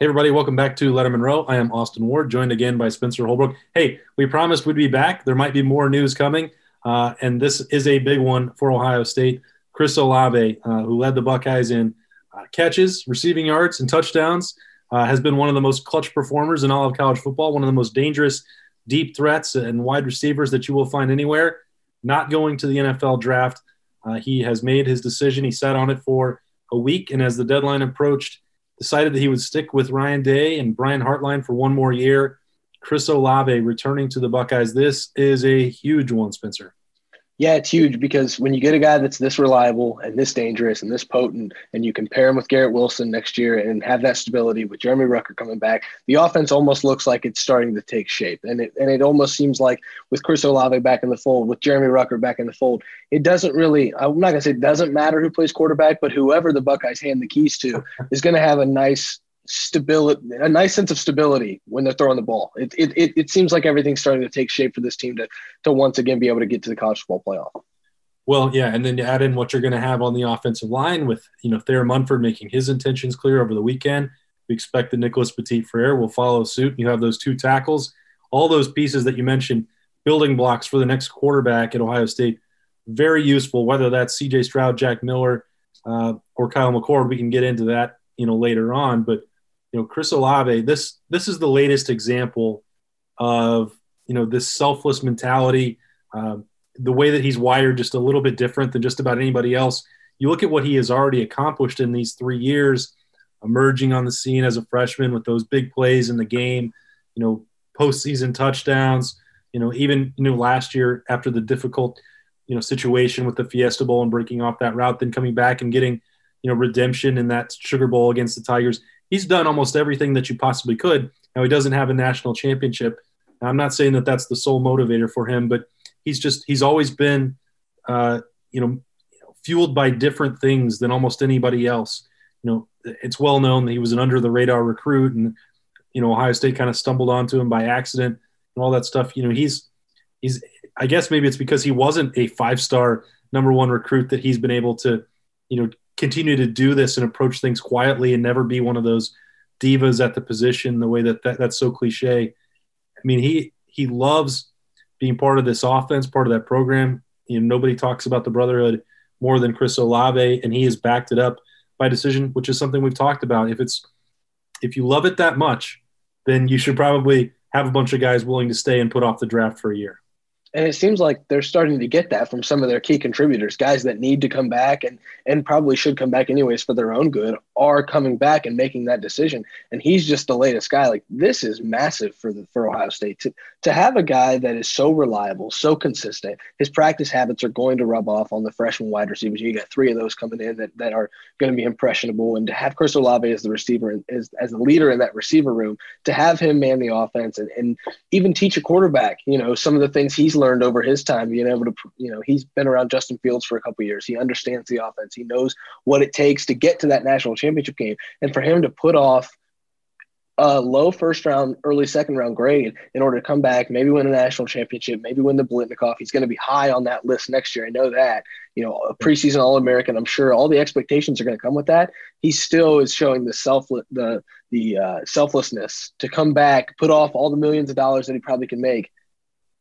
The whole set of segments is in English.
Hey, everybody, welcome back to Lettermen Row. I am Austin Ward, joined again by Spencer Holbrook. Hey, we promised we'd be back. There might be more news coming, uh, and this is a big one for Ohio State. Chris Olave, uh, who led the Buckeyes in uh, catches, receiving yards, and touchdowns, uh, has been one of the most clutch performers in all of college football, one of the most dangerous deep threats and wide receivers that you will find anywhere. Not going to the NFL draft. Uh, he has made his decision. He sat on it for a week, and as the deadline approached, decided that he would stick with Ryan Day and Brian Hartline for one more year. Chris Olave returning to the Buckeyes. This is a huge one, Spencer. Yeah, it's huge because when you get a guy that's this reliable and this dangerous and this potent, and you compare him with Garrett Wilson next year and have that stability with Jeremy Ruckert coming back, the offense almost looks like it's starting to take shape. And it and it almost seems like with Chris Olave back in the fold, with Jeremy Ruckert back in the fold, it doesn't really. I'm not gonna say it doesn't matter who plays quarterback, but whoever the Buckeyes hand the keys to is going to have a nice stability, a nice sense of stability when they're throwing the ball. It, it, it, it, seems like everything's starting to take shape for this team to, to once again be able to get to the college football playoff. Well, yeah, and then you add in what you're going to have on the offensive line with you know Thayer Munford making his intentions clear over the weekend. We expect that Nicholas Petit Frere will follow suit. You have those two tackles, all those pieces that you mentioned, building blocks for the next quarterback at Ohio State. Very useful, whether that's C.J. Stroud, Jack Miller, uh, or Kyle McCord. We can get into that, you know, later on. But you know, Chris Olave, this this is the latest example of you know this selfless mentality, um, the way that he's wired, just a little bit different than just about anybody else. You look at what he has already accomplished in these three years, emerging on the scene as a freshman with those big plays in the game, you know, postseason touchdowns. You know, even you know last year after the difficult you know situation with the Fiesta Bowl and breaking off that route, then coming back and getting you know redemption in that Sugar Bowl against the Tigers he's done almost everything that you possibly could. Now he doesn't have a national championship. Now, I'm not saying that that's the sole motivator for him, but he's just he's always been, uh, you know, fueled by different things than almost anybody else. You know, it's well known that he was an under the radar recruit, and you know Ohio State kind of stumbled onto him by accident and all that stuff. You know, he's he's I guess maybe it's because he wasn't a five star number one recruit that he's been able to, you know, continue to do this and approach things quietly and never be one of those divas at the position the way that, that that's so cliche. I mean, he he loves being part of this offense, part of that program. You know, nobody talks about the brotherhood more than Chris Olave, and he has backed it up by decision, which is something we've talked about. If it's if you love it that much, then you should probably have a bunch of guys willing to stay and put off the draft for a year and it seems like they're starting to get that from some of their key contributors guys that need to come back and and probably should come back anyways for their own good are coming back and making that decision. And he's just the latest guy. Like this is massive for the for ohio state to to have a guy that is so reliable so consistent. His practice habits are going to rub off on the freshman wide receivers. You got three of those coming in that, that are going to be impressionable. And to have chris olave as the receiver as, as the leader in that receiver room to have him man the offense and, and even teach a quarterback you know some of the things he's learned over his time, being able to, you know, he's been around Justin Fields for a couple years. He understands the offense. He knows what it takes to get to that national championship game. And for him to put off a low first round, early second round grade in order to come back, maybe win a national championship, maybe win the Biletnikoff. He's going to be high on that list next year. I know that. You know, a preseason All American. I'm sure all the expectations are going to come with that. He still is showing the self the the uh, selflessness to come back, put off all the millions of dollars that he probably can make,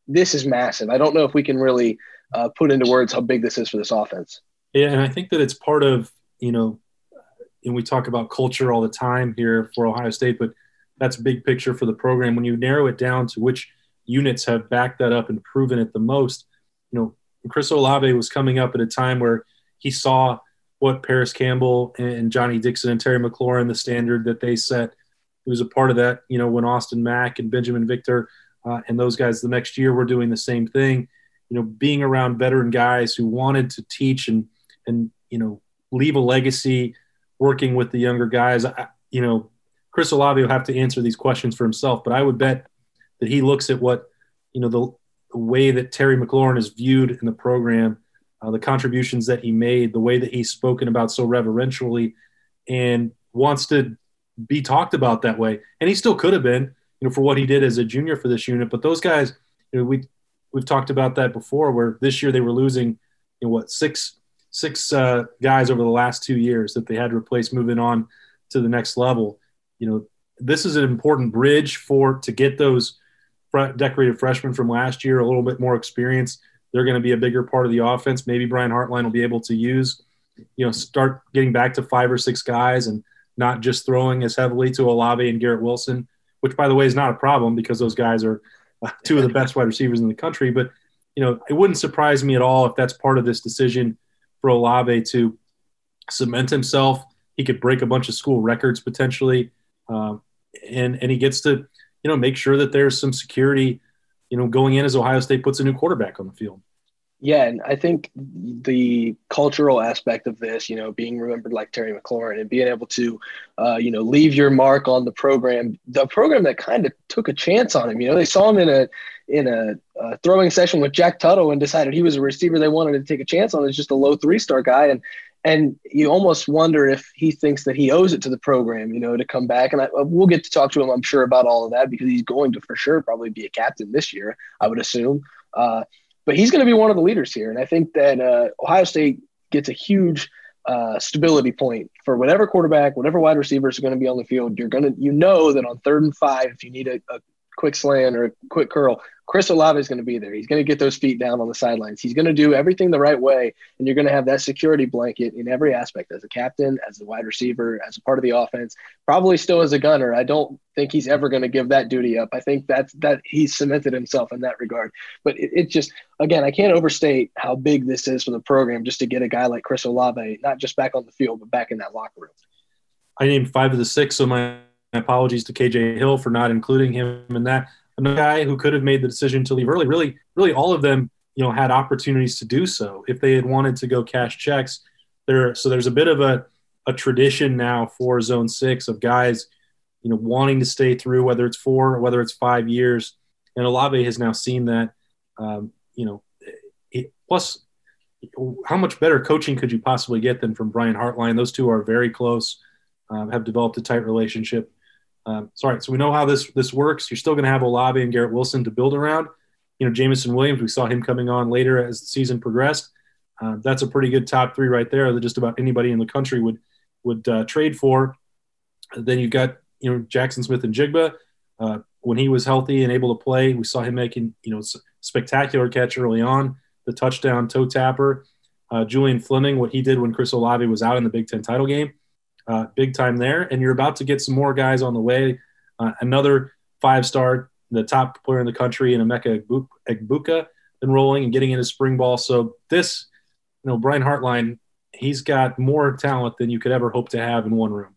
this is massive. I don't know if we can really uh, put into words how big this is for this offense. Yeah, and I think that it's part of you know, and we talk about culture all the time here for Ohio State, but that's big picture for the program. When you narrow it down to which units have backed that up and proven it the most, you know, Chris Olave was coming up at a time where he saw what Parris Campbell and Johnnie Dixon and Terry McLaurin, the standard that they set. He was a part of that, you know, when Austin Mack and Binjimen Victor uh, and those guys the next year were doing the same thing. You know, being around veteran guys who wanted to teach and and you know leave a legacy, working with the younger guys. I, you know, Chris Olave will have to answer these questions for himself, but I would bet that he looks at what you know the, the way that Terry McLaurin is viewed in the program, uh, the contributions that he made, the way that he's spoken about so reverentially, and wants to be talked about that way. And he still could have been you know, for what he did as a junior for this unit. But those guys, you know, we we've talked about that before, where this year they were losing, you know, what six six uh, guys over the last two years that they had to replace moving on to the next level. You know, this is an important bridge for to get those decorated freshmen from last year a little bit more experience. They're going to be a bigger part of the offense. Maybe Brian Hartline will be able to use, you know, start getting back to five or six guys and not just throwing as heavily to Olave and Garrett Wilson, which by the way is not a problem because those guys are uh, two of the best wide receivers in the country. But you know, it wouldn't surprise me at all if that's part of this decision for Olave to cement himself. He could break a bunch of school records potentially, um, and and he gets to you know make sure that there's some security, you know, going in as Ohio State puts a new quarterback on the field. Yeah, and I think the cultural aspect of this, you know, being remembered like Terry McLaurin and being able to, uh, you know, leave your mark on the program, the program that kind of took a chance on him. You know, they saw him in a in a, a throwing session with Jack Tuttle and decided he was a receiver they wanted to take a chance on. Is just a low three star guy, and and you almost wonder if he thinks that he owes it to the program, you know, to come back. And I, we'll get to talk to him, I'm sure, about all of that because he's going to for sure probably be a captain this year, I would assume. Uh, but he's going to be one of the leaders here. And I think that uh, Ohio State gets a huge uh, stability point for whatever quarterback, whatever wide receivers are going to be on the field. You're going to, you know, that on third and five, if you need a, a quick slant or a quick curl, Chris Olave is going to be there. He's going to get those feet down on the sidelines. He's going to do everything the right way, and you're going to have that security blanket in every aspect as a captain, as a wide receiver, as a part of the offense. Probably still as a gunner. I don't think he's ever going to give that duty up. I think that's that he's cemented himself in that regard. But it, it just again, I can't overstate how big this is for the program just to get a guy like Chris Olave not just back on the field but back in that locker room. I named five of the six, so my apologies to KJ Hill for not including him in that another guy who could have made the decision to leave early. Really, really, all of them, you know, had opportunities to do so if they had wanted to go cash checks. There, so there's a bit of a a tradition now for Zone Six of guys, you know, wanting to stay through, whether it's four or whether it's five years. And Olave has now seen that. Um, you know, it, plus, how much better coaching could you possibly get than from Brian Hartline? Those two are very close, um, have developed a tight relationship. Um, sorry, so we know how this this works. You're still going to have Olave and Garrett Wilson to build around. You know, Jameson Williams, we saw him coming on later as the season progressed. Uh, that's a pretty good top three right there that just about anybody in the country would would uh, trade for. Then you've got you know Jackson Smith-Njigba. Uh, when he was healthy and able to play, we saw him making you know spectacular catch early on, the touchdown toe tapper. Uh, Julian Fleming, what he did when Chris Olave was out in the Big Ten title game uh, big time there. And you're about to get some more guys on the way. Uh, another five star, the top player in the country, in Emeka Egbuka, enrolling and getting into spring ball. So this, you know, Brian Hartline, he's got more talent than you could ever hope to have in one room.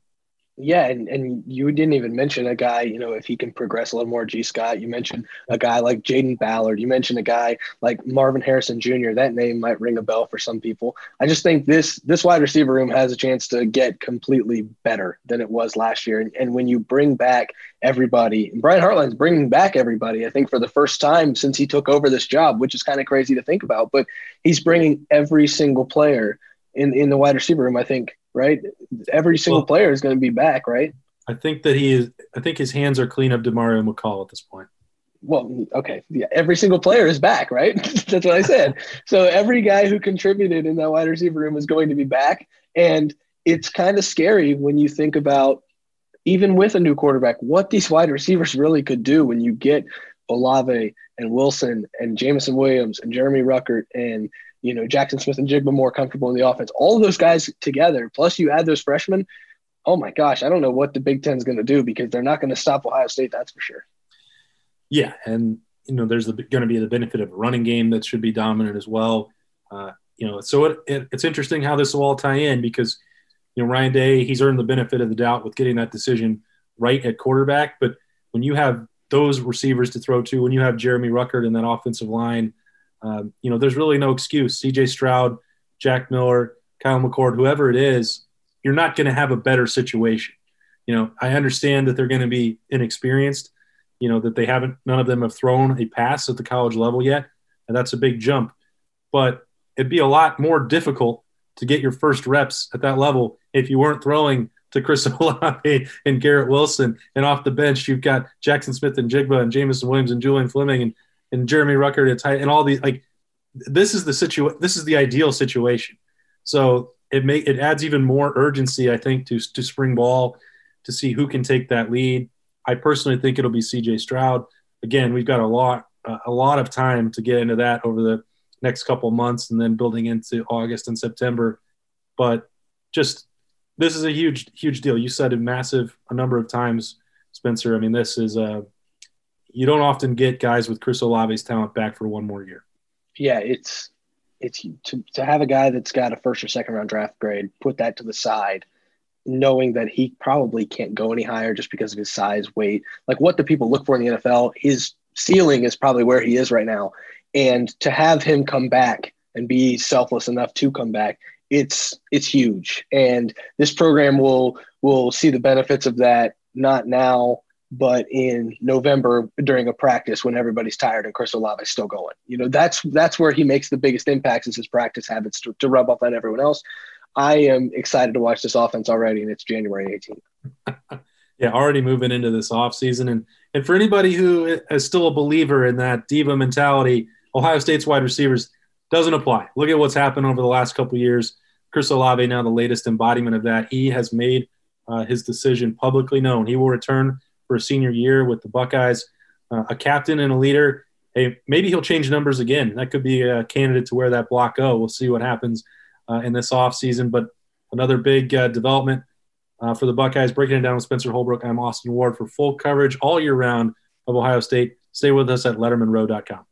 Yeah, and, and you didn't even mention a guy, you know, if he can progress a little more, Gee Scott. You mentioned a guy like Jayden Ballard. You mentioned a guy like Marvin Harrison Jr. That name might ring a bell for some people. I just think this this wide receiver room has a chance to get completely better than it was last year. And, and when you bring back everybody, and Brian Hartline's bringing back everybody, I think for the first time since he took over this job, which is kind of crazy to think about, but he's bringing every single player in, in the wide receiver room, I think right? Every single well, player is going to be back, right? I think that he is. I think his hands are clean of Demario McCall at this point. Well, okay, yeah, every single player is back, right? That's what I said. so every guy who contributed in that wide receiver room is going to be back, and it's kind of scary when you think about even with a new quarterback, what these wide receivers really could do when you get Olave and Wilson and Jameson Williams and Jeremy Ruckert and you know, Jackson Smith-Njigba more comfortable in the offense. All of those guys together, plus you add those freshmen. Oh my gosh, I don't know what the Big Ten is going to do because they're not going to stop Ohio State. That's for sure. Yeah, and you know, there's going to be the benefit of a running game that should be dominant as well. Uh, you know, so it, it, it's interesting how this will all tie in because you know Ryan Day he's earned the benefit of the doubt with getting that decision right at quarterback, but when you have those receivers to throw to, when you have Jeremy Ruckert in that offensive line um, you know, there's really no excuse. CJ Stroud, Jack Miller, Kyle McCord, whoever it is, you're not going to have a better situation. You know, I understand that they're going to be inexperienced, you know, that they haven't, none of them have thrown a pass at the college level yet. And that's a big jump. But it'd be a lot more difficult to get your first reps at that level if you weren't throwing to Chris Olave and Garrett Wilson. And off the bench, you've got Jackson Smith-Njigba and Jameson Williams and Julian Fleming and and Jeremy Ruckert at tight and all these like this is the situ this is the ideal situation. So it make it adds even more urgency, I think, to to spring ball, to to see who can take that lead. I personally think it'll be CJ Stroud. Again, we've got a lot uh, a lot of time to get into that over the next couple months and then building into August and September. But just this is a huge huge deal. You said it massive a number of times, Spencer. I mean, this is a you don't often get guys with Chris Olave's talent back for one more year. Yeah, it's it's to, to have a guy that's got a first or second round draft grade, put that to the side, knowing that he probably can't go any higher just because of his size, weight. Like what the people look for in the NFL, his ceiling is probably where he is right now. And to have him come back and be selfless enough to come back, it's it's huge. And this program will will see the benefits of that not now but in November during a practice when everybody's tired and Chris Olave is still going. You know, that's that's where he makes the biggest impacts is his practice habits to, to rub off on everyone else. I am excited to watch this offense already, and it's January 18th. yeah, already moving into this offseason. And and for anybody who is still a believer in that diva mentality, Ohio State's wide receivers doesn't apply. Look at what's happened over the last couple years. Chris Olave now the latest embodiment of that. He has made uh, his decision publicly known. He will return for a senior year with the Buckeyes, uh, a captain and a leader. Hey, maybe he'll change numbers again. That could be a candidate to where that block go. We'll see what happens uh, in this offseason. But another big uh, development uh, for the Buckeyes. Breaking it down with Spencer Holbrook. I'm Austin Ward for full coverage all year round of Ohio State. Stay with us at LettermenRow.com.